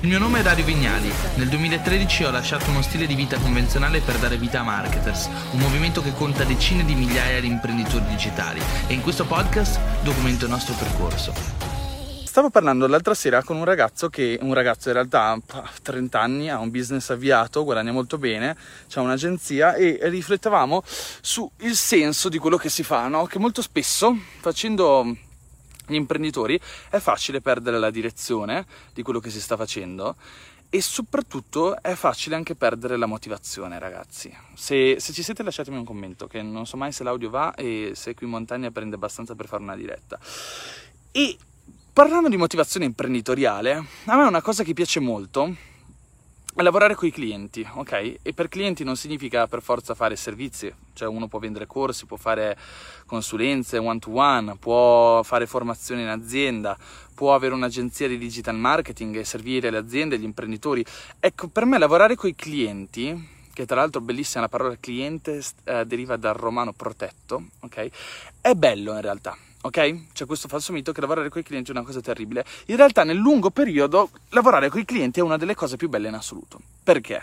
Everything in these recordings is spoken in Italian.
Il mio nome è Dario Vignali. Nel 2013 ho lasciato uno stile di vita convenzionale per dare vita a Marketers, un movimento che conta decine di migliaia di imprenditori digitali e in questo podcast documento il nostro percorso. Stavo parlando l'altra sera con un ragazzo che, un ragazzo in realtà ha 30 anni, ha un business avviato, guadagna molto bene, ha un'agenzia e riflettevamo sul senso di quello che si fa, no? Che molto spesso facendo gli imprenditori è facile perdere la direzione di quello che si sta facendo e soprattutto è facile anche perdere la motivazione, ragazzi. Se, se, ci siete lasciatemi un commento, che non so mai se l'audio va e se qui in montagna prende abbastanza per fare una diretta. E parlando di motivazione imprenditoriale, a me una cosa che piace molto lavorare con i clienti, ok? E per clienti non significa per forza fare servizi, cioè uno può vendere corsi, può fare consulenze one to one, può fare formazione in azienda, può avere un'agenzia di digital marketing e servire le aziende gli imprenditori. Ecco, per me lavorare con i clienti che tra l'altro bellissima la parola cliente eh, deriva dal romano protetto, ok? È bello in realtà, ok? C'è questo falso mito che lavorare con i clienti è una cosa terribile. In realtà nel lungo periodo lavorare con i clienti è una delle cose più belle in assoluto. Perché?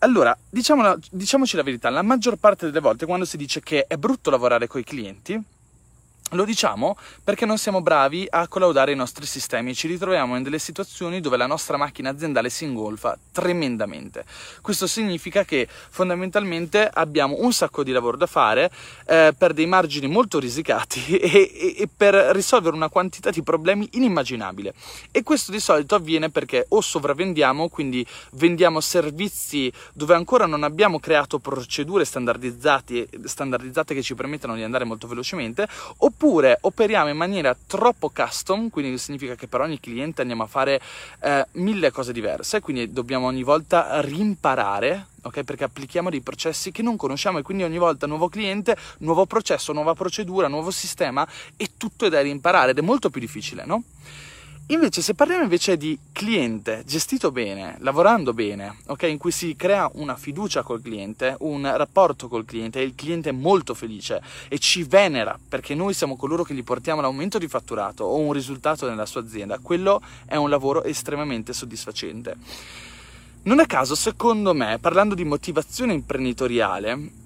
Allora, diciamoci la verità, la maggior parte delle volte quando si dice che è brutto lavorare con i clienti, lo diciamo perché non siamo bravi a collaudare i nostri sistemi e ci ritroviamo in delle situazioni dove la nostra macchina aziendale si ingolfa tremendamente. Questo significa che fondamentalmente abbiamo un sacco di lavoro da fare eh, per dei margini molto risicati e, e, e, per risolvere una quantità di problemi inimmaginabile. E questo di solito avviene perché o sopravvendiamo, quindi vendiamo servizi dove ancora non abbiamo creato procedure standardizzate, standardizzate che ci permettano di andare molto velocemente, oppure operiamo in maniera troppo custom, quindi significa che per ogni cliente andiamo a fare eh, mille cose diverse, quindi dobbiamo ogni volta rimparare, ok? Perché applichiamo dei processi che non conosciamo e quindi ogni volta nuovo cliente, nuovo processo, nuova procedura, nuovo sistema e tutto è da rimparare ed è molto più difficile, no? Invece, se parliamo invece di cliente gestito bene, lavorando bene, ok, in cui si crea una fiducia col cliente, un rapporto col cliente, e il cliente è molto felice e ci venera perché noi siamo coloro che gli portiamo l'aumento di fatturato o un risultato nella sua azienda, quello è un lavoro estremamente soddisfacente. Non a caso, secondo me, parlando di motivazione imprenditoriale,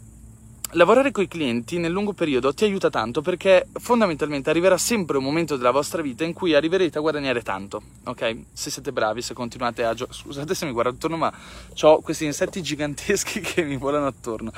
lavorare con i clienti nel lungo periodo ti aiuta tanto perché fondamentalmente arriverà sempre un momento della vostra vita in cui arriverete a guadagnare tanto, ok? Se siete bravi, se continuate a giocare. Scusate se mi guardo attorno, ma ho questi insetti giganteschi che mi volano attorno.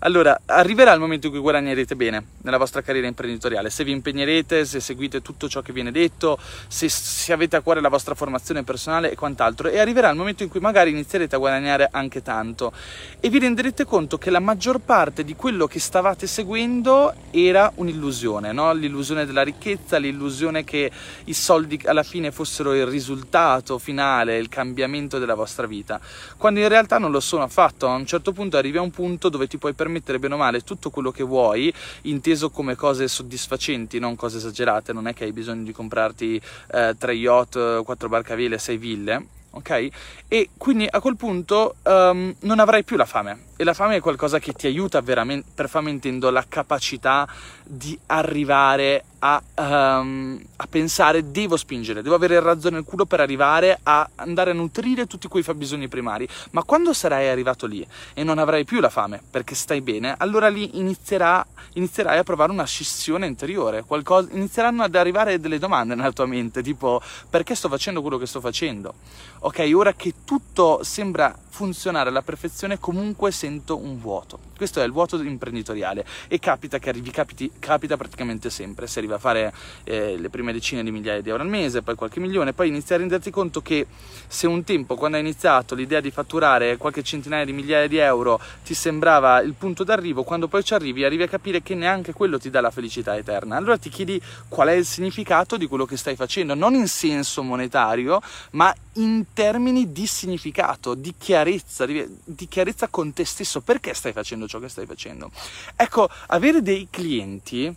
Allora, arriverà il momento in cui guadagnerete bene nella vostra carriera imprenditoriale, se vi impegnerete, se seguite tutto ciò che viene detto, se, se avete a cuore la vostra formazione personale e quant'altro, e arriverà il momento in cui magari inizierete a guadagnare anche tanto e vi renderete conto che la maggior parte di quello quello che stavate seguendo era un'illusione, no? l'illusione della ricchezza, l'illusione che i soldi alla fine fossero il risultato finale, il cambiamento della vostra vita, quando in realtà non lo sono affatto. A un certo punto arrivi a un punto dove ti puoi permettere bene o male tutto quello che vuoi, inteso come cose soddisfacenti, non cose esagerate, non è che hai bisogno di comprarti eh, tre yacht, quattro barcavele, sei ville ok? E quindi a quel punto um, non avrai più la fame. E la fame è qualcosa che ti aiuta veramente, per fame intendo la capacità di arrivare a, um, a, pensare devo spingere, devo avere il razzo nel culo per arrivare a andare a nutrire tutti quei fabbisogni primari. Ma quando sarai arrivato lì e non avrai più la fame perché stai bene, allora lì inizierà, inizierai a provare una scissione interiore, qualcosa, inizieranno ad arrivare delle domande nella tua mente, tipo perché sto facendo quello che sto facendo? Ok, ora che tutto sembra funzionare alla perfezione, comunque sento un vuoto. Questo è il vuoto imprenditoriale e capita che arrivi, capiti, capita praticamente sempre. Si arriva a fare eh, le prime decine di migliaia di euro al mese, poi qualche milione, poi inizi a renderti conto che se un tempo, quando hai iniziato, l'idea di fatturare qualche centinaia di migliaia di euro ti sembrava il punto d'arrivo, quando poi ci arrivi, arrivi a capire che neanche quello ti dà la felicità eterna. Allora ti chiedi qual è il significato di quello che stai facendo, non in senso monetario, ma in termini di significato, di chiarezza, di, di chiarezza con te stesso. Perché stai facendo ciò che stai facendo? Ecco, avere dei clienti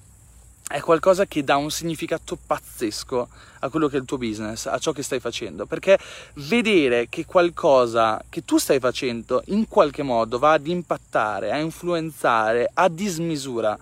è qualcosa che dà un significato pazzesco a quello che è il tuo business, a ciò che stai facendo, perché vedere che qualcosa che tu stai facendo in qualche modo va ad impattare, a influenzare a dismisura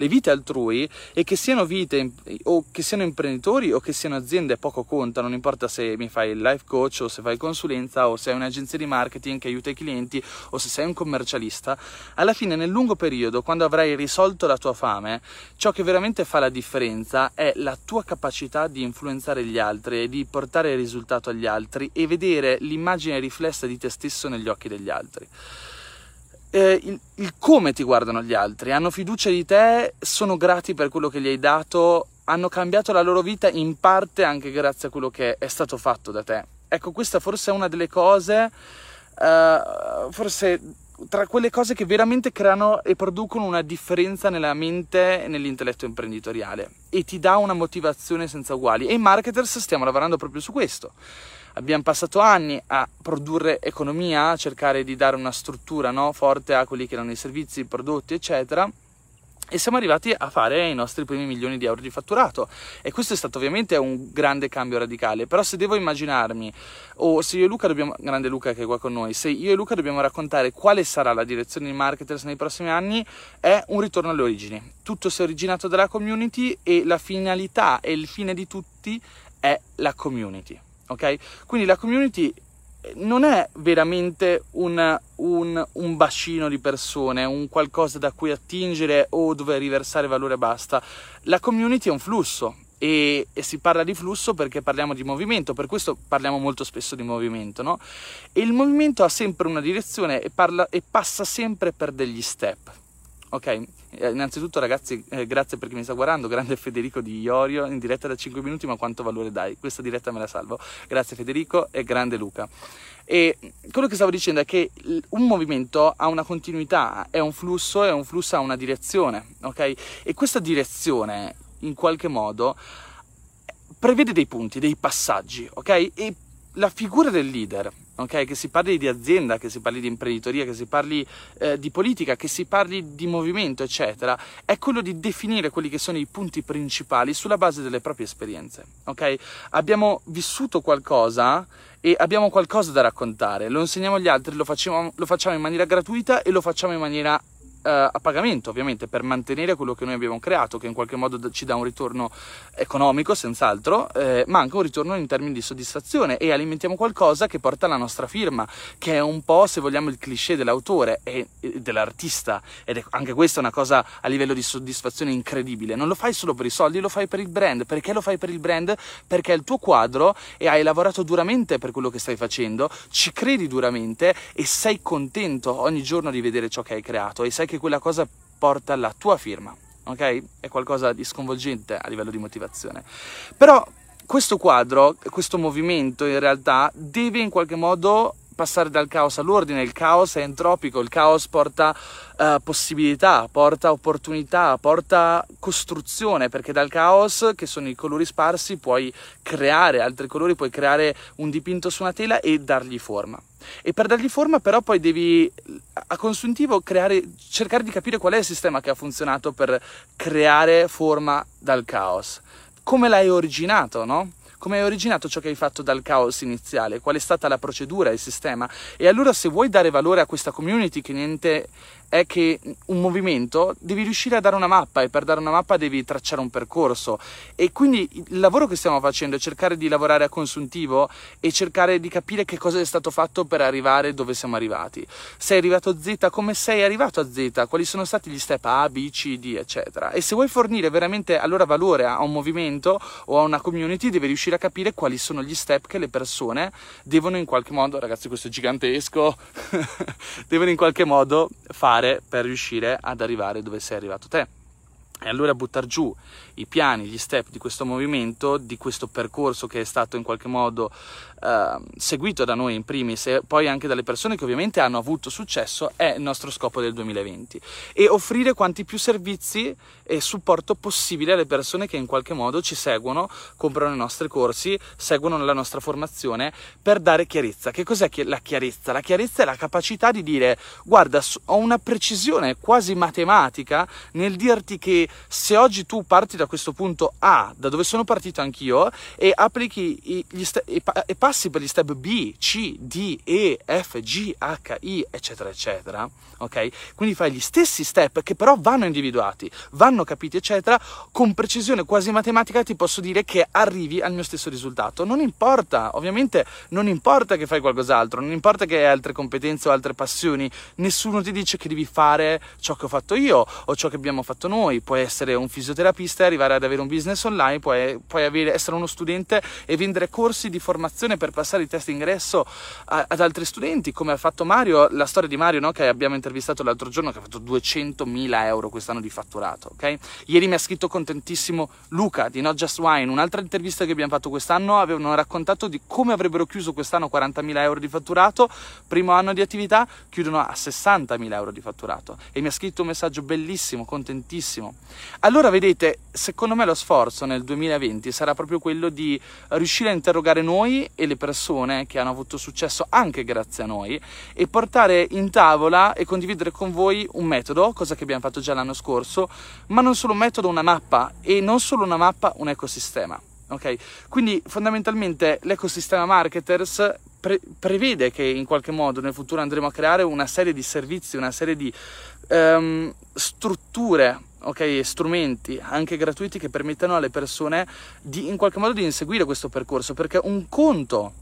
le vite altrui e che siano vite o che siano imprenditori o che siano aziende poco conta, non importa se mi fai il life coach o se fai consulenza o se hai un'agenzia di marketing che aiuta i clienti o se sei un commercialista, alla fine nel lungo periodo, quando avrai risolto la tua fame, ciò che veramente fa la differenza è la tua capacità di influenzare gli altri e di portare il risultato agli altri e vedere l'immagine riflessa di te stesso negli occhi degli altri. Eh, il, il come ti guardano gli altri, hanno fiducia di te, sono grati per quello che gli hai dato, hanno cambiato la loro vita in parte anche grazie a quello che è stato fatto da te. Ecco, questa forse è una delle cose, uh, forse tra quelle cose che veramente creano e producono una differenza nella mente e nell'intelletto imprenditoriale e ti dà una motivazione senza uguali. E in Marketers stiamo lavorando proprio su questo. Abbiamo passato anni a produrre economia, a cercare di dare una struttura no, forte a quelli che erano i servizi, i prodotti, eccetera e siamo arrivati a fare i nostri primi milioni di euro di fatturato. E questo è stato ovviamente un grande cambio radicale. Però se devo immaginarmi o se io e Luca dobbiamo grande Luca che è qua con noi se io e Luca dobbiamo raccontare quale sarà la direzione di marketers nei prossimi anni è un ritorno alle origini. Tutto si è originato dalla community e la finalità e il fine di tutti è la community ok quindi la community non è veramente un, un, un, bacino di persone, un qualcosa da cui attingere o dove riversare valore e basta. La community è un flusso e, e, si parla di flusso perché parliamo di movimento, per questo parliamo molto spesso di movimento, no? E il movimento ha sempre una direzione e, parla, e passa sempre per degli step. Ok, eh, innanzitutto ragazzi, eh, grazie per chi mi sta guardando, grande Federico di Iorio, in diretta da 5 minuti, ma quanto valore dai? Questa diretta me la salvo. Grazie Federico e grande Luca. E quello che stavo dicendo è che un movimento ha una continuità, è un flusso e un flusso ha una direzione, ok? E questa direzione, in qualche modo, prevede dei punti, dei passaggi, ok? E la figura del leader okay? che si parli di azienda, che si parli di imprenditoria, che si parli eh, di politica, che si parli di movimento, eccetera, è quello di definire quelli che sono i punti principali sulla base delle proprie esperienze. Okay? Abbiamo vissuto qualcosa e abbiamo qualcosa da raccontare, lo insegniamo agli altri, lo facciamo, lo facciamo in maniera gratuita e lo facciamo in maniera a pagamento ovviamente per mantenere quello che noi abbiamo creato, che in qualche modo ci dà un ritorno economico senz'altro, eh, ma anche un ritorno in termini di soddisfazione e alimentiamo qualcosa che porta la nostra firma, che è un po' se vogliamo il cliché dell'autore e, e dell'artista ed è anche questa una cosa a livello di soddisfazione incredibile, non lo fai solo per i soldi, lo fai per il brand, perché lo fai per il brand? Perché è il tuo quadro e hai lavorato duramente per quello che stai facendo, ci credi duramente e sei contento ogni giorno di vedere ciò che hai creato e sai che quella cosa porta la tua firma, ok? È qualcosa di sconvolgente a livello di motivazione. Però questo quadro, questo movimento in realtà deve in qualche modo passare dal caos all'ordine, il caos è entropico, il caos porta uh, possibilità, porta opportunità, porta costruzione, perché dal caos, che sono i colori sparsi, puoi creare altri colori, puoi creare un dipinto su una tela e dargli forma. E per dargli forma però poi devi a consuntivo creare, cercare di capire qual è il sistema che ha funzionato per creare forma dal caos. Come l'hai originato, no? Come è originato ciò che hai fatto dal caos iniziale, qual è stata la procedura, il sistema. E allora se vuoi dare valore a questa community che niente è che un movimento devi riuscire a dare una mappa e per dare una mappa devi tracciare un percorso e quindi il lavoro che stiamo facendo è cercare di lavorare a consuntivo e cercare di capire che cosa è stato fatto per arrivare dove siamo arrivati. Sei arrivato a Z, come sei arrivato a Z, quali sono stati gli step A, B, C, D, eccetera. E se vuoi fornire veramente allora valore a un movimento o a una community devi riuscire a capire quali sono gli step che le persone devono in qualche modo, ragazzi questo è gigantesco, devono in qualche modo fare fare per riuscire ad arrivare dove sei arrivato te. E allora buttare giù i piani, gli step di questo movimento, di questo percorso che è stato in qualche modo eh, seguito da noi in primis e poi anche dalle persone che ovviamente hanno avuto successo, è il nostro scopo del 2020. E offrire quanti più servizi e supporto possibile alle persone che in qualche modo ci seguono, comprano i nostri corsi, seguono la nostra formazione per dare chiarezza. Che cos'è la chiarezza? La chiarezza è la capacità di dire guarda, ho una precisione quasi matematica nel dirti che se oggi tu parti da questo punto A, da dove sono partito anch'io, e applichi gli ste- pa- e passi per gli step B, C, D, E, F, G, H, I, eccetera, eccetera, ok? Quindi fai gli stessi step che però vanno individuati, vanno capiti, eccetera, con precisione quasi matematica ti posso dire che arrivi al mio stesso risultato. Non importa, ovviamente non importa che fai qualcos'altro, non importa che hai altre competenze o altre passioni, nessuno ti dice che devi fare ciò che ho fatto io o ciò che abbiamo fatto noi. Puoi essere un fisioterapista e arrivare ad avere un business online, puoi, puoi avere, essere uno studente e vendere corsi di formazione per passare i test ingresso a, ad altri studenti, come ha fatto Mario, la storia di Mario no, che abbiamo intervistato l'altro giorno, che ha fatto 200.000 euro quest'anno di fatturato. Okay? Ieri mi ha scritto contentissimo Luca di Not Just Wine, un'altra intervista che abbiamo fatto quest'anno, avevano raccontato di come avrebbero chiuso quest'anno 40.000 euro di fatturato, primo anno di attività, chiudono a 60.000 euro di fatturato. E mi ha scritto un messaggio bellissimo, contentissimo. Allora vedete, secondo me lo sforzo nel 2020 sarà proprio quello di riuscire a interrogare noi e le persone che hanno avuto successo anche grazie a noi e portare in tavola e condividere con voi un metodo, cosa che abbiamo fatto già l'anno scorso, ma non solo un metodo, una mappa e non solo una mappa, un ecosistema. Ok? Quindi fondamentalmente l'ecosistema marketers pre- prevede che in qualche modo nel futuro andremo a creare una serie di servizi, una serie di um, strutture ok, strumenti anche gratuiti che permettano alle persone di in qualche modo di inseguire questo percorso. Perché un conto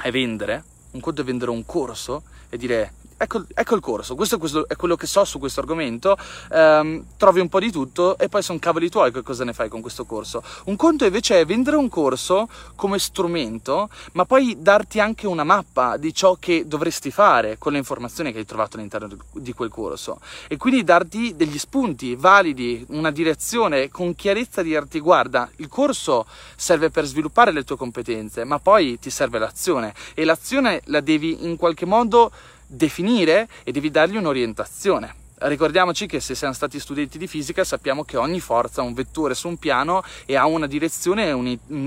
è vendere un conto è vendere un corso e dire ecco, ecco il corso, questo, questo, è quello che so su questo argomento, ehm, trovi un po' di tutto e poi sono cavoli tuoi che cosa ne fai con questo corso. Un conto invece è vendere un corso come strumento, ma poi darti anche una mappa di ciò che dovresti fare con le informazioni che hai trovato all'interno di quel corso. E quindi darti degli spunti validi, una direzione con chiarezza di dirti guarda, il corso serve per sviluppare le tue competenze, ma poi ti serve l'azione. E l'azione la devi in qualche modo definire e devi dargli un'orientazione. Ricordiamoci che se siamo stati studenti di fisica sappiamo che ogni forza ha un vettore su un piano e ha una direzione e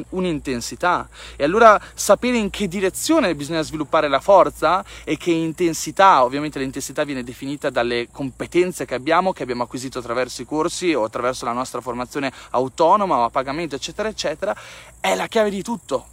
un'intensità. E allora sapere in che direzione bisogna sviluppare la forza e che intensità, ovviamente l'intensità viene definita dalle competenze che abbiamo, che abbiamo acquisito attraverso i corsi o attraverso la nostra formazione autonoma o a pagamento, eccetera, eccetera, è la chiave di tutto.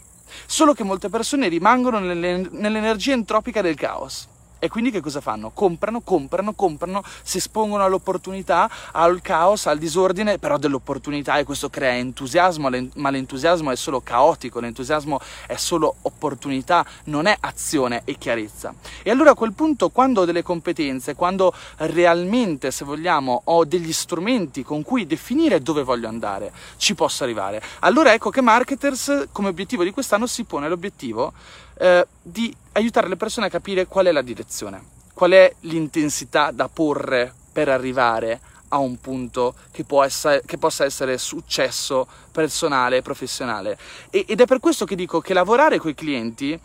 Solo che molte persone rimangono nell'energia entropica del caos e quindi che cosa fanno? Comprano, comprano, comprano, si espongono all'opportunità, al caos, al disordine, però dell'opportunità e questo crea entusiasmo, ma l'entusiasmo è solo caotico, l'entusiasmo è solo opportunità, non è azione e chiarezza. E allora a quel punto, quando ho delle competenze, quando realmente, se vogliamo, ho degli strumenti con cui definire dove voglio andare, ci posso arrivare. Allora ecco che Marketers, come obiettivo di quest'anno, si pone l'obiettivo eh, di aiutare le persone a capire qual è la direzione, qual è l'intensità da porre per arrivare a un punto che, essere, che possa essere successo personale e professionale. E, ed è per questo che dico che lavorare con i clienti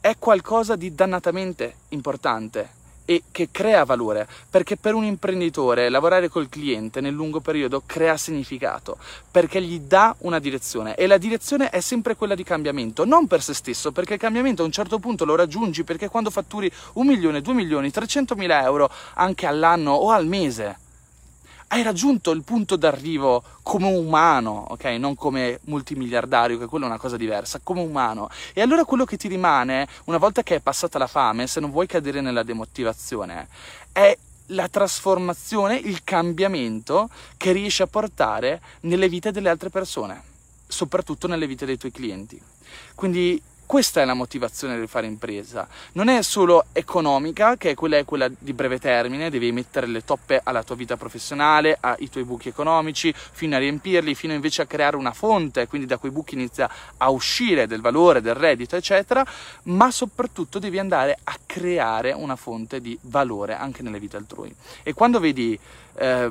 è qualcosa di dannatamente importante e che crea valore, perché per un imprenditore lavorare col cliente nel lungo periodo crea significato, perché gli dà una direzione e la direzione è sempre quella di cambiamento, non per se stesso, perché il cambiamento a un certo punto lo raggiungi perché quando fatturi un milione, due milioni, 300 mila euro anche all'anno o al mese, hai raggiunto il punto d'arrivo come umano, ok? Non come multimiliardario, che quella è una cosa diversa, come umano. E allora quello che ti rimane, una volta che è passata la fame, se non vuoi cadere nella demotivazione, è la trasformazione, il cambiamento che riesci a portare nelle vite delle altre persone, soprattutto nelle vite dei tuoi clienti. Quindi questa è la motivazione del fare impresa. Non è solo economica, che è quella, è quella di breve termine, devi mettere le toppe alla tua vita professionale, ai tuoi buchi economici, fino a riempirli, fino invece a creare una fonte, quindi da quei buchi inizia a uscire del valore, del reddito, eccetera, ma soprattutto devi andare a creare una fonte di valore anche nelle vite altrui. E quando vedi eh,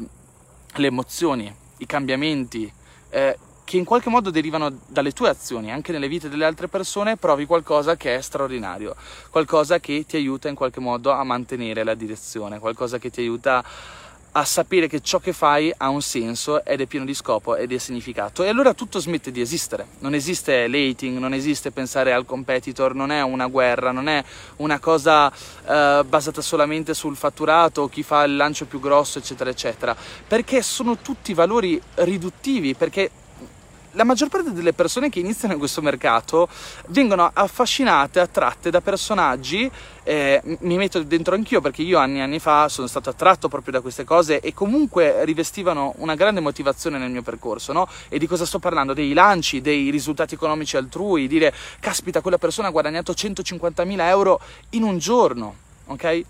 le emozioni, i cambiamenti, eh, che in qualche modo derivano dalle tue azioni, anche nelle vite delle altre persone, provi qualcosa che è straordinario, qualcosa che ti aiuta in qualche modo a mantenere la direzione, qualcosa che ti aiuta a sapere che ciò che fai ha un senso ed è pieno di scopo ed è significato. E allora tutto smette di esistere. Non esiste l'ating, non esiste pensare al competitor, non è una guerra, non è una cosa eh, basata solamente sul fatturato, chi fa il lancio più grosso, eccetera, eccetera. Perché sono tutti valori riduttivi, perché la maggior parte delle persone che iniziano in questo mercato vengono affascinate, attratte da personaggi, eh, mi metto dentro anch'io perché io anni e anni fa sono stato attratto proprio da queste cose e comunque rivestivano una grande motivazione nel mio percorso, no? E di cosa sto parlando? Dei lanci, dei risultati economici altrui, dire caspita quella persona ha guadagnato 150.000 euro in un giorno, ok?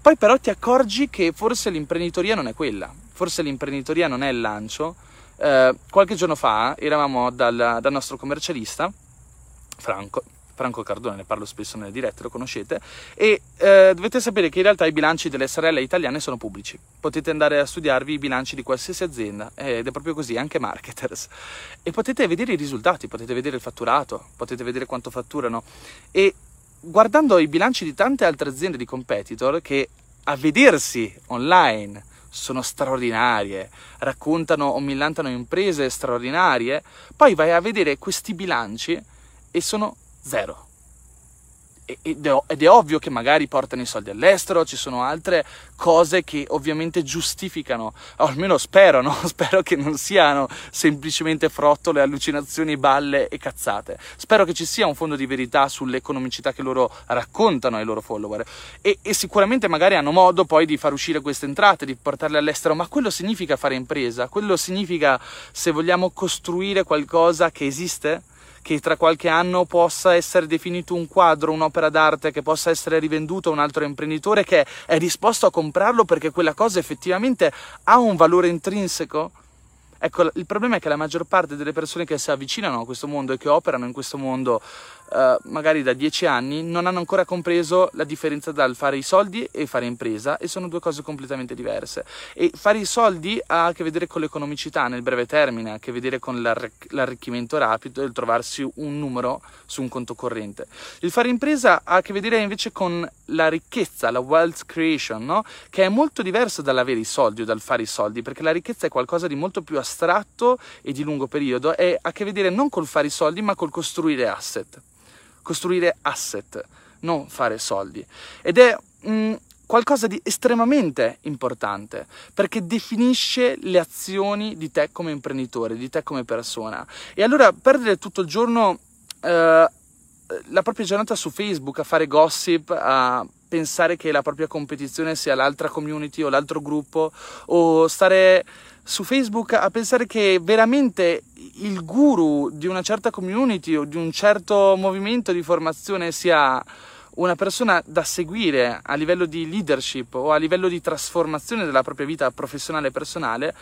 Poi però ti accorgi che forse l'imprenditoria non è quella, forse l'imprenditoria non è il lancio, eh, qualche giorno fa eravamo dal, dal nostro commercialista, Franco, Franco Cardone, ne parlo spesso nelle dirette, lo conoscete, e eh, dovete sapere che in realtà i bilanci delle SRL italiane sono pubblici. Potete andare a studiarvi i bilanci di qualsiasi azienda, ed è proprio così, anche marketers. E potete vedere i risultati, potete vedere il fatturato, potete vedere quanto fatturano. E guardando i bilanci di tante altre aziende di competitor che a vedersi online sono straordinarie, raccontano o millantano imprese straordinarie, poi vai a vedere questi bilanci e sono zero ed è, ovvio che magari portano i soldi all'estero, ci sono altre cose che ovviamente giustificano, o almeno spero, no? spero che non siano semplicemente frottole, allucinazioni, balle e cazzate. Spero che ci sia un fondo di verità sull'economicità che loro raccontano ai loro follower e, e sicuramente magari hanno modo poi di far uscire queste entrate, di portarle all'estero, ma quello significa fare impresa, quello significa se vogliamo costruire qualcosa che esiste che tra qualche anno possa essere definito un quadro, un'opera d'arte, che possa essere rivenduto a un altro imprenditore che è disposto a comprarlo perché quella cosa effettivamente ha un valore intrinseco? Ecco, il problema è che la maggior parte delle persone che si avvicinano a questo mondo e che operano in questo mondo eh, magari da dieci anni, non hanno ancora compreso la differenza dal fare i soldi e fare impresa e sono due cose completamente diverse. E fare i soldi ha a che vedere con l'economicità nel breve termine, ha a che vedere con l'arricchimento rapido e il trovarsi un numero su un conto corrente. Il fare impresa ha a che vedere invece con la ricchezza, la wealth creation, no? che è molto diverso dall'avere i soldi o dal fare i soldi, perché la ricchezza è qualcosa di molto più astratto e di lungo periodo e ha a che vedere non col fare i soldi ma col costruire asset costruire asset, non fare soldi. Ed è mh, mm, qualcosa di estremamente importante perché definisce le azioni di te come imprenditore, di te come persona. E allora perdere tutto il giorno eh, la propria giornata su Facebook a fare gossip, a pensare che la propria competizione sia l'altra community o l'altro gruppo o stare su Facebook a pensare che veramente il guru di una certa community o di un certo movimento di formazione sia una persona da seguire a livello di leadership o a livello di trasformazione della propria vita professionale e personale,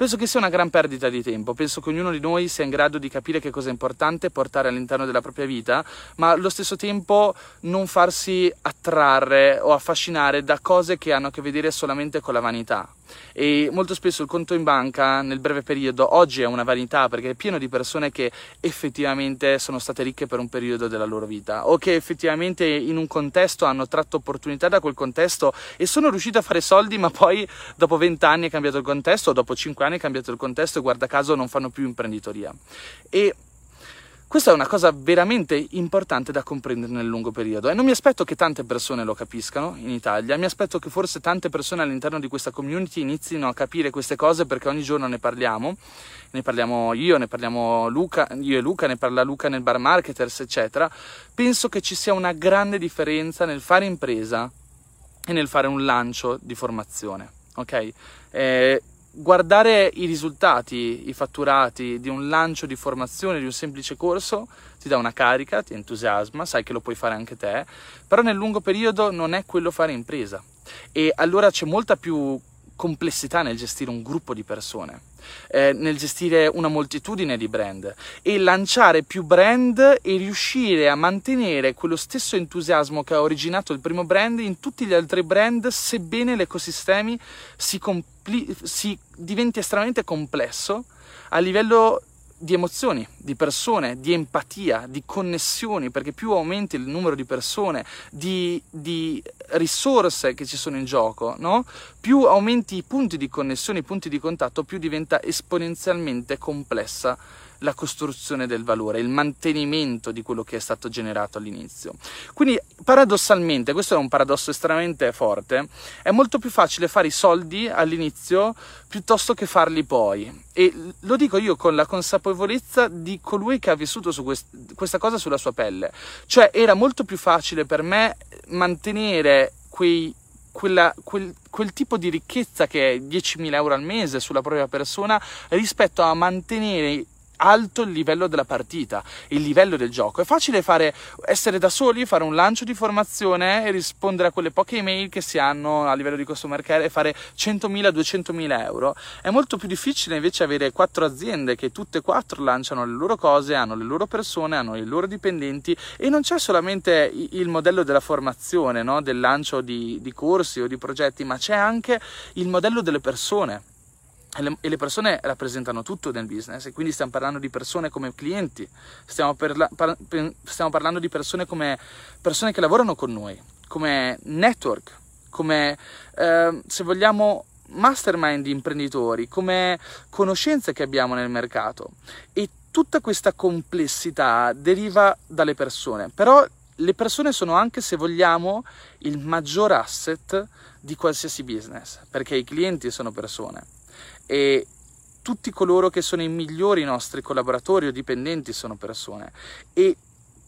penso che sia una gran perdita di tempo. Penso che ognuno di noi sia in grado di capire che cosa è importante portare all'interno della propria vita, ma allo stesso tempo non farsi attrarre o affascinare da cose che hanno a che vedere solamente con la vanità e molto spesso il conto in banca nel breve periodo oggi è una vanità perché è pieno di persone che effettivamente sono state ricche per un periodo della loro vita o che effettivamente in un contesto hanno tratto opportunità da quel contesto e sono riusciti a fare soldi ma poi dopo 20 anni è cambiato il contesto o dopo 5 anni è cambiato il contesto e guarda caso non fanno più imprenditoria e questa è una cosa veramente importante da comprendere nel lungo periodo e non mi aspetto che tante persone lo capiscano in Italia, mi aspetto che forse tante persone all'interno di questa community inizino a capire queste cose perché ogni giorno ne parliamo, ne parliamo io, ne parliamo Luca, io e Luca, ne parla Luca nel bar marketers, eccetera. Penso che ci sia una grande differenza nel fare impresa e nel fare un lancio di formazione, ok? Eh, guardare i risultati, i fatturati di un lancio di formazione, di un semplice corso, ti dà una carica, ti entusiasma, sai che lo puoi fare anche te, però nel lungo periodo non è quello fare impresa. E allora c'è molta più complessità nel gestire un gruppo di persone, eh, nel gestire una moltitudine di brand e lanciare più brand e riuscire a mantenere quello stesso entusiasmo che ha originato il primo brand in tutti gli altri brand, sebbene l'ecosistema si, compli- si diventi estremamente complesso a livello di emozioni, di persone, di empatia, di connessioni, perché più aumenti il numero di persone, di, di risorse che ci sono in gioco, no? più aumenti i punti di connessione, i punti di contatto, più diventa esponenzialmente complessa la costruzione del valore, il mantenimento di quello che è stato generato all'inizio. Quindi paradossalmente, questo è un paradosso estremamente forte, è molto più facile fare i soldi all'inizio piuttosto che farli poi. E lo dico io con la consapevolezza di colui che ha vissuto su quest- questa cosa sulla sua pelle. Cioè era molto più facile per me mantenere quei quella, quel, quel, tipo di ricchezza che è 10.000 euro al mese sulla propria persona rispetto a mantenere alto il livello della partita, il livello del gioco. È facile fare, essere da soli, fare un lancio di formazione e rispondere a quelle poche email che si hanno a livello di customer care e fare 100.000-200.000 euro. È molto più difficile invece avere quattro aziende che tutte e quattro lanciano le loro cose, hanno le loro persone, hanno i loro dipendenti e non c'è solamente il modello della formazione, no? del lancio di, di corsi o di progetti, ma c'è anche il modello delle persone e le, e le, persone rappresentano tutto nel business e quindi stiamo parlando di persone come clienti, stiamo, perla, par, stiamo parlando di persone come persone che lavorano con noi, come network, come eh, se vogliamo mastermind di imprenditori, come conoscenze che abbiamo nel mercato. E tutta questa complessità deriva dalle persone, però le persone sono anche, se vogliamo, il maggior asset di qualsiasi business, perché i clienti sono persone e tutti coloro che sono i migliori nostri collaboratori o dipendenti sono persone. E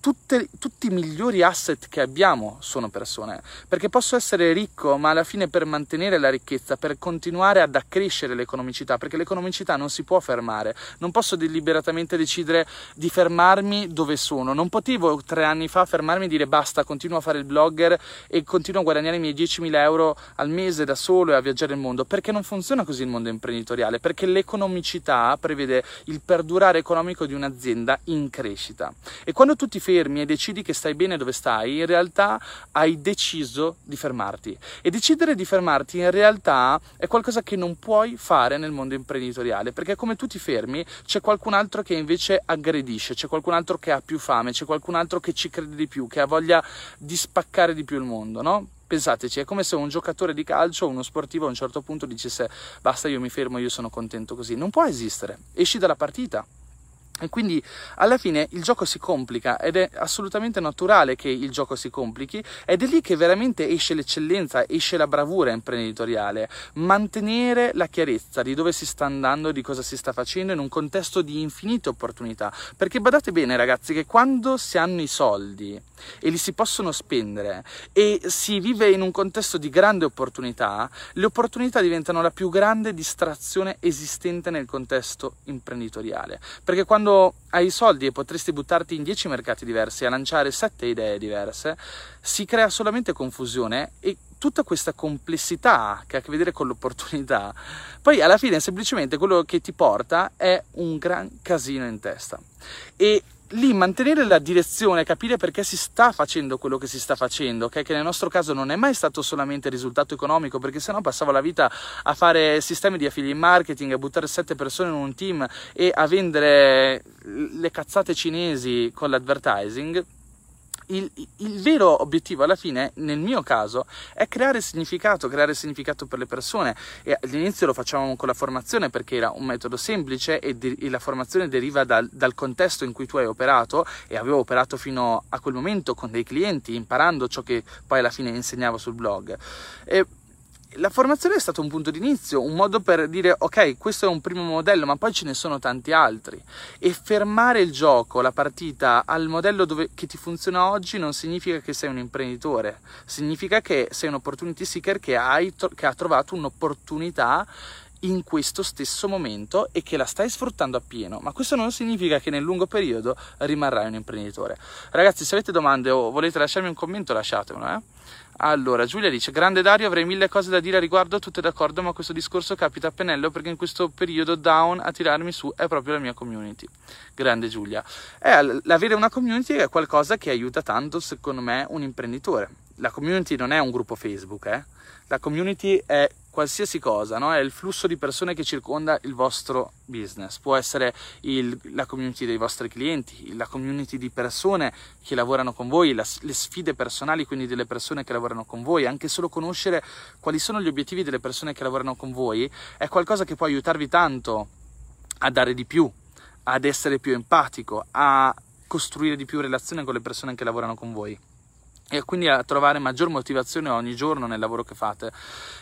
tutte, tutti i migliori asset che abbiamo sono persone, perché posso essere ricco, ma alla fine per mantenere la ricchezza, per continuare ad accrescere l'economicità, perché l'economicità non si può fermare, non posso deliberatamente decidere di fermarmi dove sono, non potevo tre anni fa fermarmi e dire basta, continuo a fare il blogger e continuo a guadagnare i miei 10.000 euro al mese da solo e a viaggiare il mondo, perché non funziona così il mondo imprenditoriale, perché l'economicità prevede il perdurare economico di un'azienda in crescita. E quando tu ti fermi fermi e decidi che stai bene dove stai, in realtà hai deciso di fermarti. E decidere di fermarti in realtà è qualcosa che non puoi fare nel mondo imprenditoriale, perché come tu ti fermi c'è qualcun altro che invece aggredisce, c'è qualcun altro che ha più fame, c'è qualcun altro che ci crede di più, che ha voglia di spaccare di più il mondo, no? Pensateci, è come se un giocatore di calcio, uno sportivo a un certo punto dicesse basta io mi fermo, io sono contento così. Non può esistere, esci dalla partita. E quindi alla fine il gioco si complica ed è assolutamente naturale che il gioco si complichi ed è lì che veramente esce l'eccellenza, esce la bravura imprenditoriale. Mantenere la chiarezza di dove si sta andando, di cosa si sta facendo in un contesto di infinite opportunità. Perché badate bene ragazzi che quando si hanno i soldi e li si possono spendere e si vive in un contesto di grande opportunità, le opportunità diventano la più grande distrazione esistente nel contesto imprenditoriale. Perché quando quando hai i soldi e potresti buttarti in 10 mercati diversi a lanciare 7 idee diverse, si crea solamente confusione e tutta questa complessità che ha a che vedere con l'opportunità, poi alla fine semplicemente quello che ti porta è un gran casino in testa. E lì mantenere la direzione, capire perché si sta facendo quello che si sta facendo, okay? che nel nostro caso non è mai stato solamente risultato economico, perché sennò passavo la vita a fare sistemi di affiliate marketing, a buttare sette persone in un team e a vendere le cazzate cinesi con l'advertising il, il, vero obiettivo alla fine, nel mio caso, è creare significato, creare significato per le persone. E all'inizio lo facevamo con la formazione perché era un metodo semplice e, de- e la formazione deriva dal, dal, contesto in cui tu hai operato e avevo operato fino a quel momento con dei clienti, imparando ciò che poi alla fine insegnavo sul blog. E la formazione è stato un punto di inizio, un modo per dire ok, questo è un primo modello, ma poi ce ne sono tanti altri. E fermare il gioco, la partita al modello dove, che ti funziona oggi non significa che sei un imprenditore, significa che sei un opportunity seeker che, hai, che ha trovato un'opportunità in questo stesso momento e che la stai sfruttando appieno, ma questo non significa che nel lungo periodo rimarrai un imprenditore. Ragazzi, se avete domande o volete lasciarmi un commento, lasciatemelo, eh? Allora, Giulia dice: Grande Dario, avrei mille cose da dire a riguardo, tutte d'accordo, ma questo discorso capita a pennello perché in questo periodo down a tirarmi su è proprio la mia community. Grande Giulia. Eh, l'avere una community è qualcosa che aiuta tanto, secondo me, un imprenditore. La community non è un gruppo Facebook, eh? La community è qualsiasi cosa, no? è il flusso di persone che circonda il vostro business, può essere il, la community dei vostri clienti, la community di persone che lavorano con voi, la, le sfide personali quindi delle persone che lavorano con voi, anche solo conoscere quali sono gli obiettivi delle persone che lavorano con voi è qualcosa che può aiutarvi tanto a dare di più, ad essere più empatico, a costruire di più relazione con le persone che lavorano con voi e quindi a trovare maggior motivazione ogni giorno nel lavoro che fate.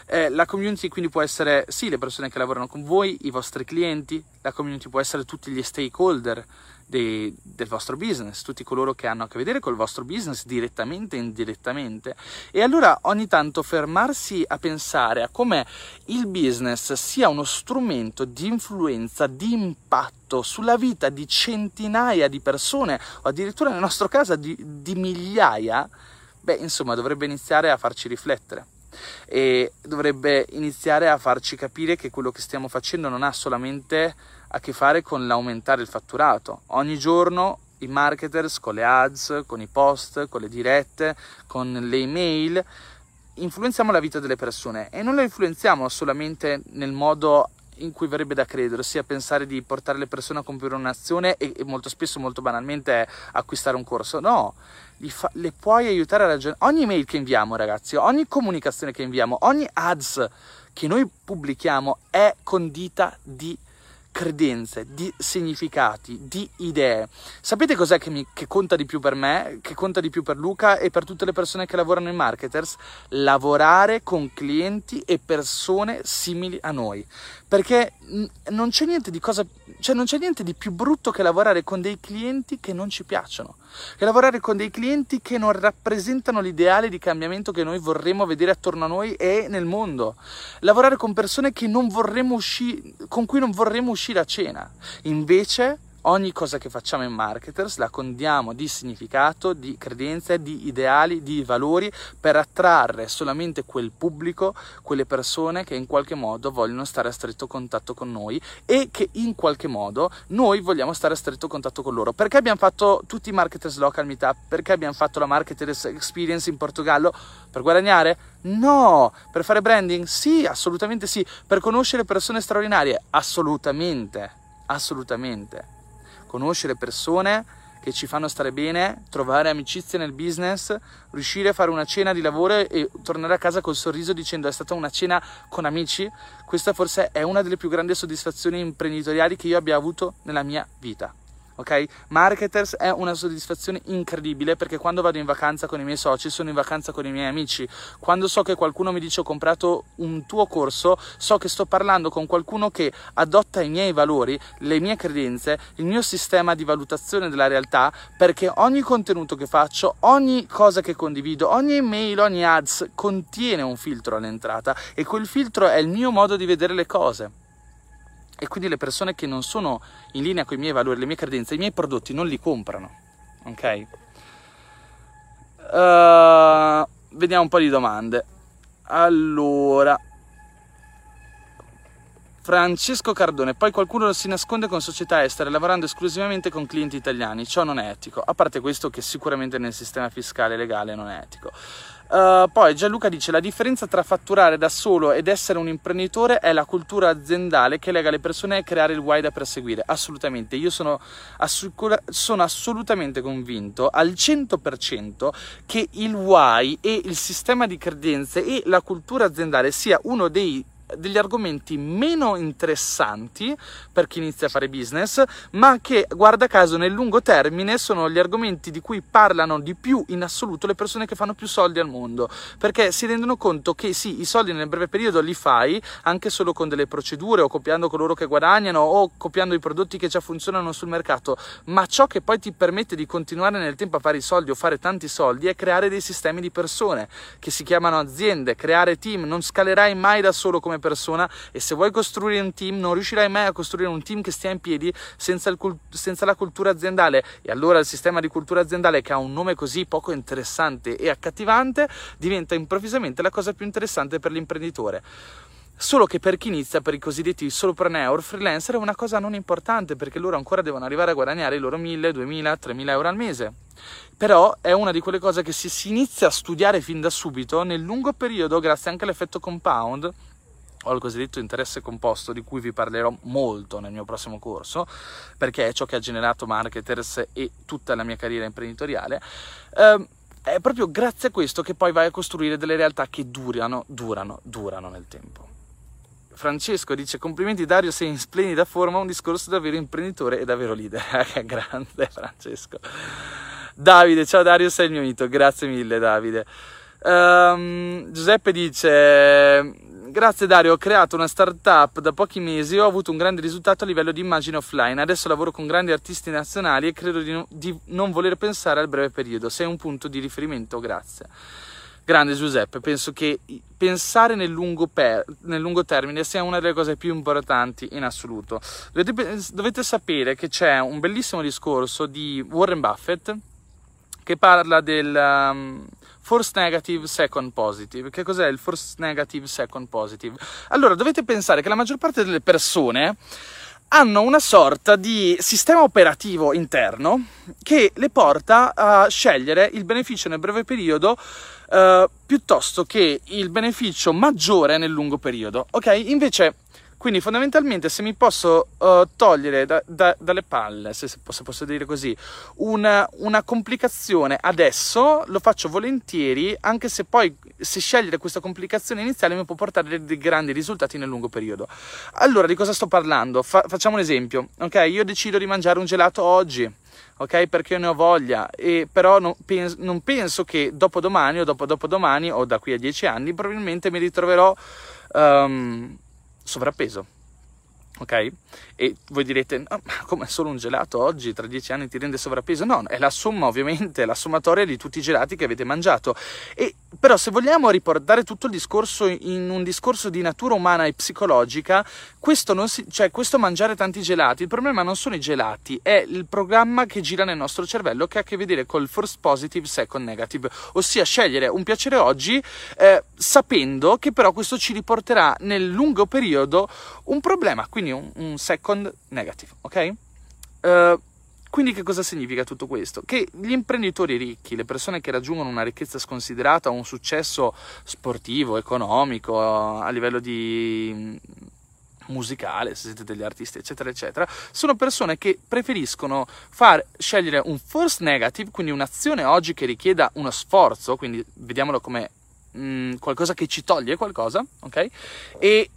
Eh, la community quindi può essere sì le persone che lavorano con voi, i vostri clienti, la community può essere tutti gli stakeholder dei, del vostro business, tutti coloro che hanno a che vedere col vostro business direttamente e indirettamente. E allora ogni tanto fermarsi a pensare a come il business sia uno strumento di influenza, di impatto sulla vita di centinaia di persone o addirittura nel nostro caso di, di migliaia beh, insomma, dovrebbe iniziare a farci riflettere e dovrebbe iniziare a farci capire che quello che stiamo facendo non ha solamente a che fare con l'aumentare il fatturato. Ogni giorno i marketers con le ads, con i post, con le dirette, con le email influenziamo la vita delle persone e non la influenziamo solamente nel modo in cui verrebbe da credere, ossia pensare di portare le persone a compiere un'azione e, e molto spesso, molto banalmente, acquistare un corso. No, fa, le puoi aiutare a ragionare. Ogni mail che inviamo, ragazzi, ogni comunicazione che inviamo, ogni ads che noi pubblichiamo è condita di credenze, di significati, di idee. Sapete cos'è che, mi, che, conta di più per me, che conta di più per Luca e per tutte le persone che lavorano in marketers? Lavorare con clienti e persone simili a noi. Perché non c'è niente di cosa, cioè non c'è niente di più brutto che lavorare con dei clienti che non ci piacciono, che lavorare con dei clienti che non rappresentano l'ideale di cambiamento che noi vorremmo vedere attorno a noi e nel mondo. Lavorare con persone con cui non vorremmo uscire a cena. Invece Ogni cosa che facciamo in marketers la condiamo di significato, di credenze, di ideali, di valori per attrarre solamente quel pubblico, quelle persone che in qualche modo vogliono stare a stretto contatto con noi e che in qualche modo noi vogliamo stare a stretto contatto con loro. Perché abbiamo fatto tutti i marketers local meetup? Perché abbiamo fatto la marketers experience in Portogallo? Per guadagnare? No, per fare branding? Sì, assolutamente sì. Per conoscere persone straordinarie? Assolutamente, assolutamente conoscere persone che ci fanno stare bene, trovare amicizie nel business, riuscire a fare una cena di lavoro e tornare a casa col sorriso dicendo è stata una cena con amici, questa forse è una delle più grandi soddisfazioni imprenditoriali che io abbia avuto nella mia vita ok? Marketers è una soddisfazione incredibile perché quando vado in vacanza con i miei soci sono in vacanza con i miei amici. Quando so che qualcuno mi dice ho comprato un tuo corso, so che sto parlando con qualcuno che adotta i miei valori, le mie credenze, il mio sistema di valutazione della realtà perché ogni contenuto che faccio, ogni cosa che condivido, ogni email, ogni ads contiene un filtro all'entrata e quel filtro è il mio modo di vedere le cose e quindi le persone che non sono in linea con i miei valori, le mie credenze, i miei prodotti non li comprano. Ok? Uh, vediamo un po' di domande. Allora, Francesco Cardone, poi qualcuno si nasconde con società estere lavorando esclusivamente con clienti italiani, ciò non è etico, a parte questo che sicuramente nel sistema fiscale legale non è etico. Uh, poi Gianluca dice la differenza tra fatturare da solo ed essere un imprenditore è la cultura aziendale che lega le persone e creare il why da perseguire. Assolutamente, io sono, assicura- sono assolutamente convinto al 100% che il why e il sistema di credenze e la cultura aziendale sia uno dei degli argomenti meno interessanti per chi inizia a fare business, ma che guarda caso nel lungo termine sono gli argomenti di cui parlano di più in assoluto le persone che fanno più soldi al mondo, perché si rendono conto che sì, i soldi nel breve periodo li fai anche solo con delle procedure o copiando coloro che guadagnano o copiando i prodotti che già funzionano sul mercato, ma ciò che poi ti permette di continuare nel tempo a fare i soldi o fare tanti soldi è creare dei sistemi di persone che si chiamano aziende, creare team, non scalerai mai da solo come persona e se vuoi costruire un team non riuscirai mai a costruire un team che stia in piedi senza, il, senza la cultura aziendale e allora il sistema di cultura aziendale che ha un nome così poco interessante e accattivante diventa improvvisamente la cosa più interessante per l'imprenditore. Solo che per chi inizia, per i cosiddetti solopreneur, freelancer, è una cosa non importante perché loro ancora devono arrivare a guadagnare i loro 1000, 2000, 3000 euro al mese. Però è una di quelle cose che se si inizia a studiare fin da subito, nel lungo periodo, grazie anche all'effetto compound, o al cosiddetto interesse composto di cui vi parlerò molto nel mio prossimo corso, perché è ciò che ha generato marketers e tutta la mia carriera imprenditoriale, eh, è proprio grazie a questo che poi vai a costruire delle realtà che durano, durano, durano nel tempo. Francesco dice complimenti Dario, sei in splendida forma, un discorso da vero imprenditore e da vero leader. che grande Francesco. Davide, ciao Dario, sei il mio mito, grazie mille Davide. Um, Giuseppe dice Grazie Dario, ho creato una startup da pochi mesi e ho avuto un grande risultato a livello di immagine offline. Adesso lavoro con grandi artisti nazionali e credo di, no, di non voler pensare al breve periodo. Sei un punto di riferimento, grazie. Grande Giuseppe, penso che pensare nel lungo, per, nel lungo, termine sia una delle cose più importanti in assoluto. Dovete, dovete sapere che c'è un bellissimo discorso di Warren Buffett che parla del um, Force negative, second positive. Che cos'è il force negative, second positive? Allora, dovete pensare che la maggior parte delle persone hanno una sorta di sistema operativo interno che le porta a scegliere il beneficio nel breve periodo uh, piuttosto che il beneficio maggiore nel lungo periodo. Ok? Invece quindi fondamentalmente se mi posso uh, togliere da, da, dalle palle, se, se, posso dire così, una, una, complicazione adesso, lo faccio volentieri, anche se poi se scegliere questa complicazione iniziale mi può portare dei, grandi risultati nel lungo periodo. Allora, di cosa sto parlando? Fa, facciamo un esempio. Ok, io decido di mangiare un gelato oggi. Ok, perché ne ho voglia, e però non, pens- non penso che dopodomani o dopo dopodomani o da qui a dieci anni probabilmente mi ritroverò um, sovrappeso. Ok? E voi direte, no, ma come solo un gelato oggi tra dieci anni ti rende sovrappeso? No, è la somma ovviamente, la sommatoria di tutti i gelati che avete mangiato. E, però se vogliamo riportare tutto il discorso in un discorso di natura umana e psicologica, questo, si, cioè, questo mangiare tanti gelati, il problema non sono i gelati, è il programma che gira nel nostro cervello che ha a che vedere col first positive, second negative, ossia scegliere un piacere oggi eh, sapendo che però questo ci riporterà nel lungo periodo un problema, quindi un, un second second negative, ok? Uh, quindi che cosa significa tutto questo? Che gli imprenditori ricchi, le persone che raggiungono una ricchezza sconsiderata, un successo sportivo, economico, a livello di mm, musicale, se siete degli artisti, eccetera, eccetera, sono persone che preferiscono far scegliere un force negative, quindi un'azione oggi che richieda uno sforzo, quindi vediamolo come mh, mm, qualcosa che ci toglie qualcosa, ok? E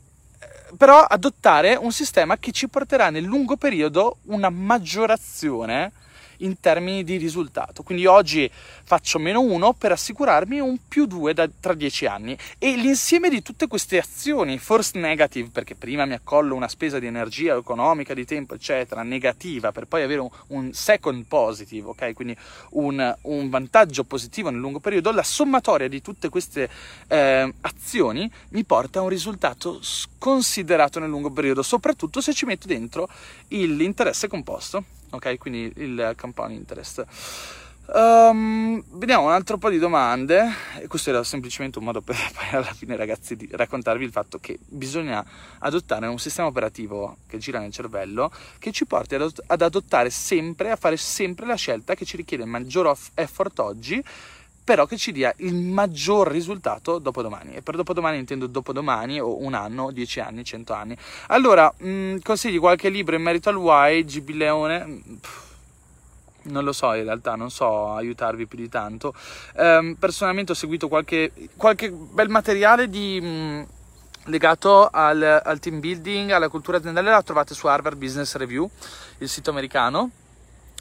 però adottare un sistema che ci porterà nel lungo periodo una maggiorazione in termini di risultato. Quindi oggi faccio meno 1 per assicurarmi un più 2 da, tra 10 anni. E l'insieme di tutte queste azioni, force negative, perché prima mi accollo una spesa di energia economica, di tempo, eccetera, negativa, per poi avere un, un second positive, ok? Quindi un, un, vantaggio positivo nel lungo periodo, la sommatoria di tutte queste eh, azioni mi porta a un risultato considerato nel lungo periodo, soprattutto se ci metto dentro l'interesse composto ok? Quindi il compound interest. Um, vediamo un altro po' di domande. E questo era semplicemente un modo per poi alla fine, ragazzi, di raccontarvi il fatto che bisogna adottare un sistema operativo che gira nel cervello che ci porti ad, ad adottare sempre, a fare sempre la scelta che ci richiede maggior effort oggi però che ci dia il maggior risultato dopodomani. E per dopodomani intendo dopodomani o un anno, dieci anni, cento anni. Allora, mh, mm, consigli qualche libro in merito al why, GB Leone? Mm, pff, non lo so in realtà, non so aiutarvi più di tanto. Um, personalmente ho seguito qualche, qualche bel materiale di... Mh, mm, legato al, al, team building, alla cultura aziendale, la trovate su Harvard Business Review, il sito americano.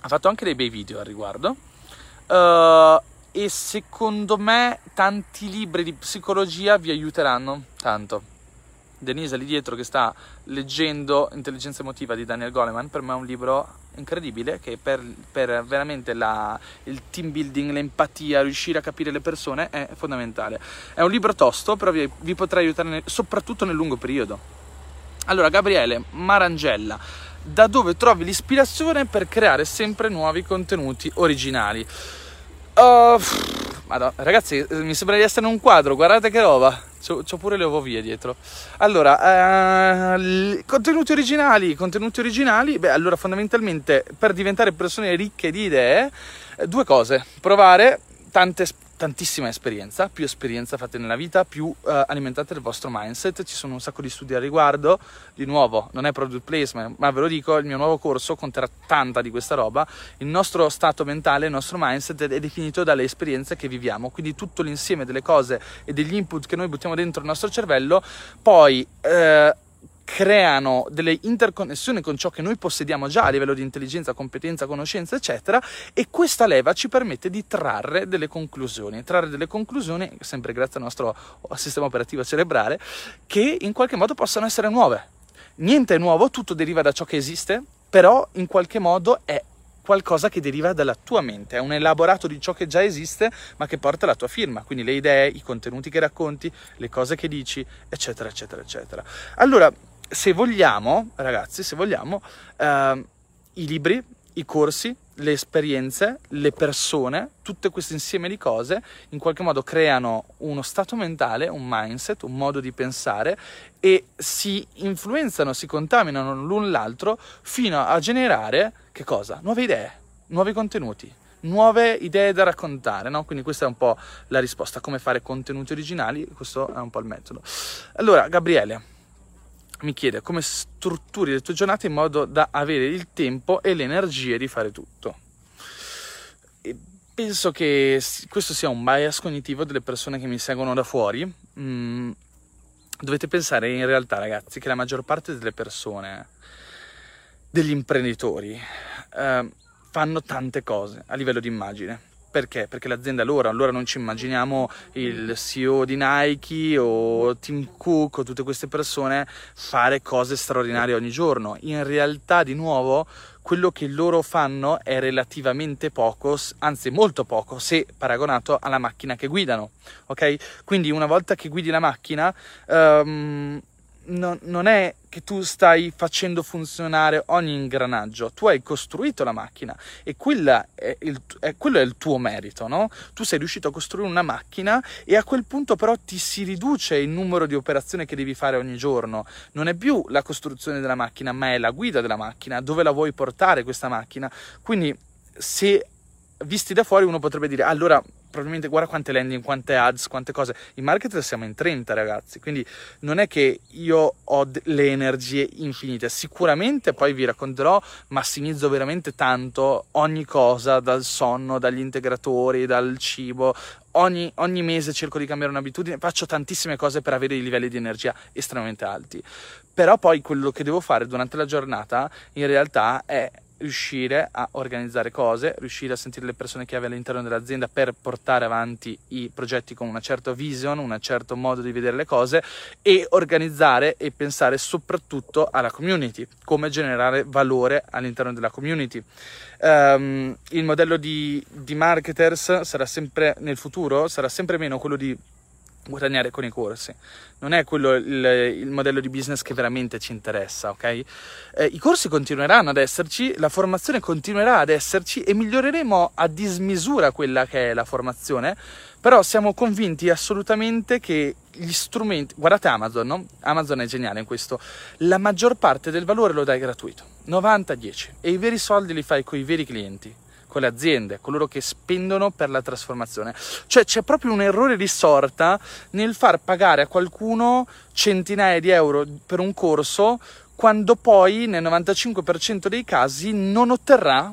Ha fatto anche dei bei video al riguardo. Uh, e secondo me tanti libri di psicologia vi aiuteranno tanto. Denise lì dietro che sta leggendo Intelligenza emotiva di Daniel Goleman, per me è un libro incredibile che per, per veramente la, il team building, l'empatia, riuscire a capire le persone è fondamentale. È un libro tosto, però vi, vi potrà aiutare nel, soprattutto nel lungo periodo. Allora, Gabriele Marangella, da dove trovi l'ispirazione per creare sempre nuovi contenuti originali? Uh, madonna, ragazzi, mi sembra di essere in un quadro, guardate che roba. C'ho, c'ho pure le ovovie dietro. Allora, uh, contenuti originali, contenuti originali, beh, allora fondamentalmente per diventare persone ricche di idee, due cose. Provare tante, tantissima esperienza, più esperienza fate nella vita, più uh, alimentate il vostro mindset, ci sono un sacco di studi al riguardo, di nuovo non è product placement, ma ve lo dico, il mio nuovo corso conterrà tanta di questa roba, il nostro stato mentale, il nostro mindset è definito dalle esperienze che viviamo, quindi tutto l'insieme delle cose e degli input che noi buttiamo dentro il nostro cervello, poi... Uh, creano delle interconnessioni con ciò che noi possediamo già a livello di intelligenza, competenza, conoscenza, eccetera, e questa leva ci permette di trarre delle conclusioni, trarre delle conclusioni, sempre grazie al nostro sistema operativo cerebrale, che in qualche modo possano essere nuove. Niente è nuovo, tutto deriva da ciò che esiste, però in qualche modo è qualcosa che deriva dalla tua mente, è un elaborato di ciò che già esiste, ma che porta la tua firma, quindi le idee, i contenuti che racconti, le cose che dici, eccetera, eccetera, eccetera. Allora, se vogliamo, ragazzi, se vogliamo, eh, i libri, i corsi, le esperienze, le persone, tutto questo insieme di cose in qualche modo creano uno stato mentale, un mindset, un modo di pensare e si influenzano, si contaminano l'un l'altro fino a generare che cosa? Nuove idee, nuovi contenuti, nuove idee da raccontare, no? Quindi questa è un po' la risposta, come fare contenuti originali, questo è un po' il metodo. Allora, Gabriele, mi chiede come strutturi le tue giornate in modo da avere il tempo e le energie di fare tutto. E penso che questo sia un bias cognitivo delle persone che mi seguono da fuori. Mm, dovete pensare in realtà, ragazzi, che la maggior parte delle persone, degli imprenditori, eh, fanno tante cose a livello di immagine perché? Perché l'azienda loro, allora non ci immaginiamo il CEO di Nike o Tim Cook o tutte queste persone fare cose straordinarie ogni giorno. In realtà, di nuovo, quello che loro fanno è relativamente poco, anzi molto poco, se paragonato alla macchina che guidano. Ok? Quindi una volta che guidi la macchina, um, no, non è che tu stai facendo funzionare ogni ingranaggio, tu hai costruito la macchina e è il, è, quello è il tuo merito, no? Tu sei riuscito a costruire una macchina e a quel punto però ti si riduce il numero di operazioni che devi fare ogni giorno. Non è più la costruzione della macchina, ma è la guida della macchina, dove la vuoi portare questa macchina. Quindi se visti da fuori uno potrebbe dire allora probabilmente guarda quante landing, quante ads, quante cose. In marketer siamo in 30 ragazzi, quindi non è che io ho le energie infinite, sicuramente poi vi racconterò, massimizzo veramente tanto ogni cosa, dal sonno, dagli integratori, dal cibo, ogni, ogni mese cerco di cambiare un'abitudine, faccio tantissime cose per avere dei livelli di energia estremamente alti. Però poi quello che devo fare durante la giornata in realtà è riuscire a organizzare cose, riuscire a sentire le persone che avevi all'interno dell'azienda per portare avanti i progetti con una certa vision, un certo modo di vedere le cose e organizzare e pensare soprattutto alla community, come generare valore all'interno della community. Um, il modello di, di marketers sarà sempre nel futuro, sarà sempre meno quello di guadagnare con i corsi. Non è quello il, il, modello di business che veramente ci interessa, ok? Eh, I corsi continueranno ad esserci, la formazione continuerà ad esserci e miglioreremo a dismisura quella che è la formazione, però siamo convinti assolutamente che gli strumenti, guardate Amazon, no? Amazon è geniale in questo, la maggior parte del valore lo dai gratuito, 90-10, e i veri soldi li fai con i veri clienti con le aziende, coloro che spendono per la trasformazione. Cioè c'è proprio un errore di sorta nel far pagare a qualcuno centinaia di euro per un corso quando poi nel 95% dei casi non otterrà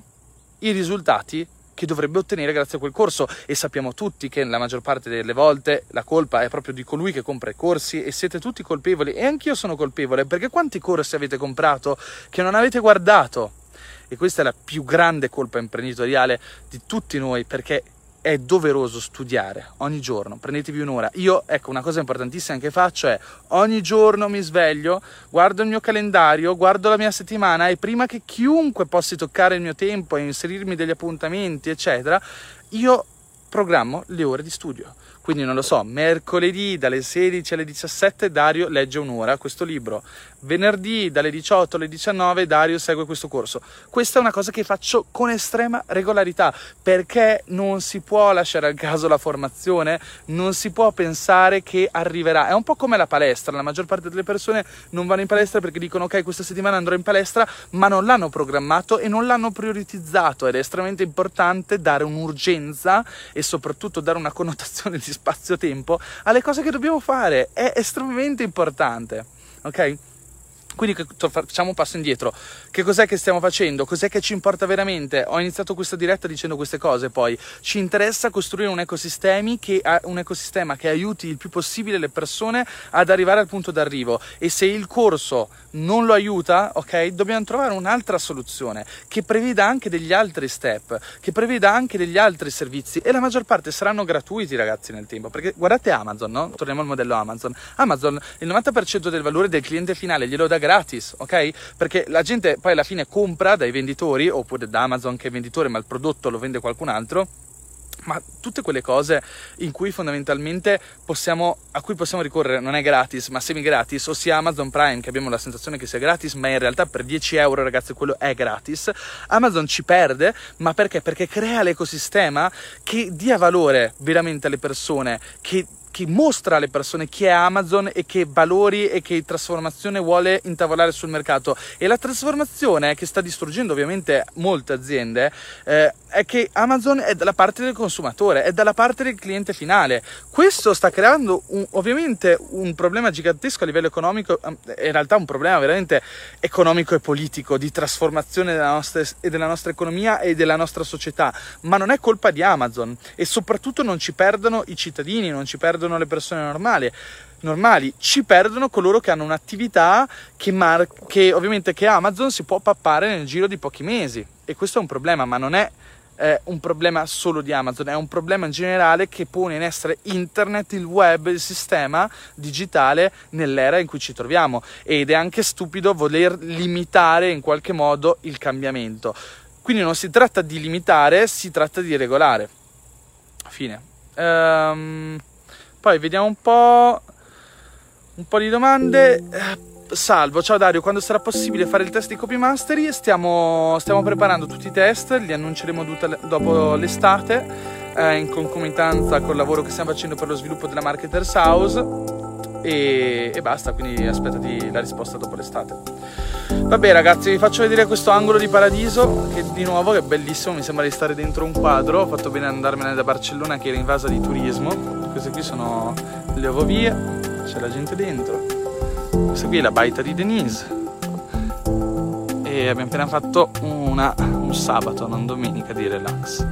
i risultati che dovrebbe ottenere grazie a quel corso e sappiamo tutti che nella maggior parte delle volte la colpa è proprio di colui che compra i corsi e siete tutti colpevoli e anch'io sono colpevole perché quanti corsi avete comprato che non avete guardato e questa è la più grande colpa imprenditoriale di tutti noi perché è doveroso studiare ogni giorno, prendetevi un'ora. Io, ecco, una cosa importantissima che faccio è ogni giorno mi sveglio, guardo il mio calendario, guardo la mia settimana e prima che chiunque possa toccare il mio tempo e inserirmi degli appuntamenti, eccetera, io programmo le ore di studio. Quindi non lo so, mercoledì dalle 16 alle 17 Dario legge un'ora questo libro, venerdì dalle 18 alle 19 Dario segue questo corso. Questa è una cosa che faccio con estrema regolarità perché non si può lasciare al caso la formazione, non si può pensare che arriverà. È un po' come la palestra, la maggior parte delle persone non vanno in palestra perché dicono ok questa settimana andrò in palestra ma non l'hanno programmato e non l'hanno prioritizzato ed è estremamente importante dare un'urgenza e soprattutto dare una connotazione di spazio-tempo alle cose che dobbiamo fare. È estremamente importante, ok? Quindi facciamo un passo indietro. Che cos'è che stiamo facendo? Cos'è che ci importa veramente? Ho iniziato questa diretta dicendo queste cose, poi ci interessa costruire un, che, un ecosistema che aiuti il più possibile le persone ad arrivare al punto d'arrivo e se il corso non lo aiuta, ok, dobbiamo trovare un'altra soluzione che preveda anche degli altri step, che preveda anche degli altri servizi e la maggior parte saranno gratuiti ragazzi nel tempo, perché guardate Amazon, no? Torniamo al modello Amazon. Amazon il 90% del valore del cliente finale glielo dà gratis, ok? Perché la gente poi alla fine compra dai venditori oppure da Amazon che è venditore ma il prodotto lo vende qualcun altro ma tutte quelle cose in cui fondamentalmente possiamo, a cui possiamo ricorrere non è gratis, ma semi gratis, ossia Amazon Prime, che abbiamo la sensazione che sia gratis, ma in realtà per 10 euro, ragazzi, quello è gratis. Amazon ci perde, ma perché? Perché crea l'ecosistema che dia valore veramente alle persone, che che mostra alle persone chi è Amazon e che valori e che trasformazione vuole intavolare sul mercato. E la trasformazione che sta distruggendo ovviamente molte aziende eh, è che Amazon è dalla parte del consumatore, è dalla parte del cliente finale. Questo sta creando un, ovviamente un problema gigantesco a livello economico, ehm, in realtà un problema veramente economico e politico di trasformazione della nostra, della nostra economia e della nostra società, ma non è colpa di Amazon e soprattutto non ci perdono i cittadini, non ci perdono le persone normali normali, ci perdono coloro che hanno un'attività che, mar- che ovviamente che Amazon si può pappare nel giro di pochi mesi e questo è un problema, ma non è eh, un problema solo di Amazon, è un problema in generale che pone in essere internet, il web, il sistema digitale nell'era in cui ci troviamo ed è anche stupido voler limitare in qualche modo il cambiamento. Quindi non si tratta di limitare, si tratta di regolare. Fine. Ehm, poi vediamo un po', un po' di domande. Salvo, ciao Dario, quando sarà possibile fare il test di copy mastery? Stiamo, stiamo preparando tutti i test, li annunceremo dopo l'estate eh, in concomitanza col lavoro che stiamo facendo per lo sviluppo della Marketers House. E, e basta, quindi aspettati la risposta dopo l'estate. Vabbè ragazzi, vi faccio vedere questo angolo di paradiso che di nuovo è bellissimo, mi sembra di stare dentro un quadro, ho fatto bene andarmene da Barcellona che era invasa di turismo, queste qui sono le ovovie, c'è la gente dentro. Questa qui è la baita di Denise. E abbiamo appena fatto una, un sabato, non domenica di relax.